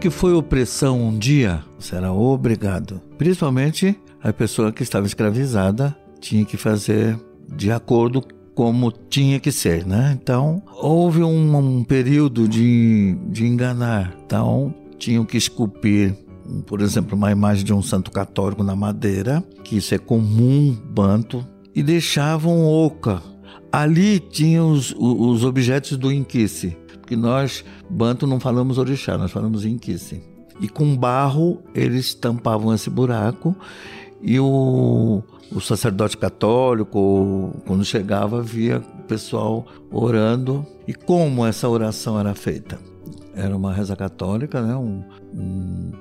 que foi opressão um dia, era obrigado. Principalmente a pessoa que estava escravizada tinha que fazer de acordo como tinha que ser, né? Então, houve um, um período de, de enganar. Então, tinham que esculpir por exemplo, uma imagem de um santo católico na madeira, que isso é comum, banto, e deixavam oca. Ali tinham os, os objetos do inquice, porque nós, banto, não falamos orixá, nós falamos inquice. E com barro eles tampavam esse buraco e o, o sacerdote católico, quando chegava, via o pessoal orando. E como essa oração era feita? Era uma reza católica, né? um, um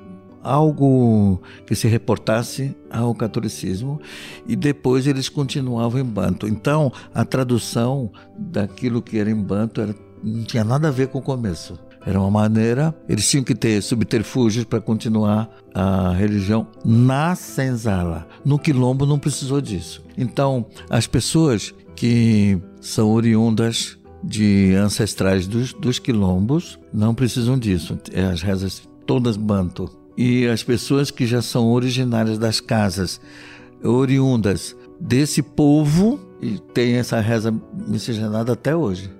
algo que se reportasse ao catolicismo e depois eles continuavam em banto. Então, a tradução daquilo que era em banto era, não tinha nada a ver com o começo. Era uma maneira, eles tinham que ter subterfúgios para continuar a religião na senzala. No quilombo não precisou disso. Então, as pessoas que são oriundas de ancestrais dos, dos quilombos não precisam disso. É as rezas todas banto e as pessoas que já são originárias das casas oriundas desse povo e tem essa reza miscigenada até hoje.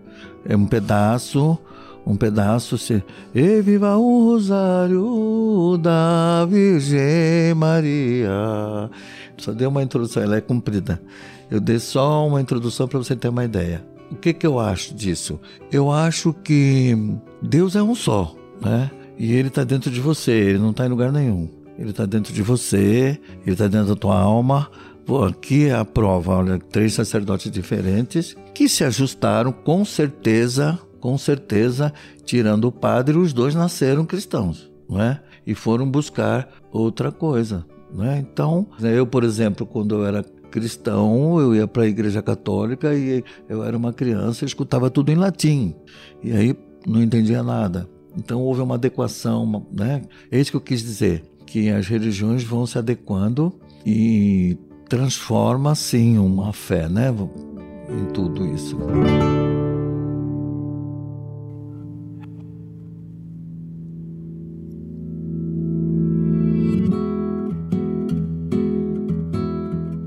É um pedaço, um pedaço se e viva o rosário da Virgem Maria. Só dei uma introdução, ela é comprida. Eu dei só uma introdução para você ter uma ideia. O que que eu acho disso? Eu acho que Deus é um só, né? E ele está dentro de você, ele não está em lugar nenhum. Ele está dentro de você, ele está dentro da tua alma. Pô, aqui é a prova, olha, três sacerdotes diferentes que se ajustaram com certeza, com certeza, tirando o padre, os dois nasceram cristãos, não é? E foram buscar outra coisa, é? Então, eu, por exemplo, quando eu era cristão, eu ia para a igreja católica e eu era uma criança e escutava tudo em latim. E aí não entendia nada. Então houve uma adequação, né? É isso que eu quis dizer, que as religiões vão se adequando e transforma sim uma fé, né? Em tudo isso.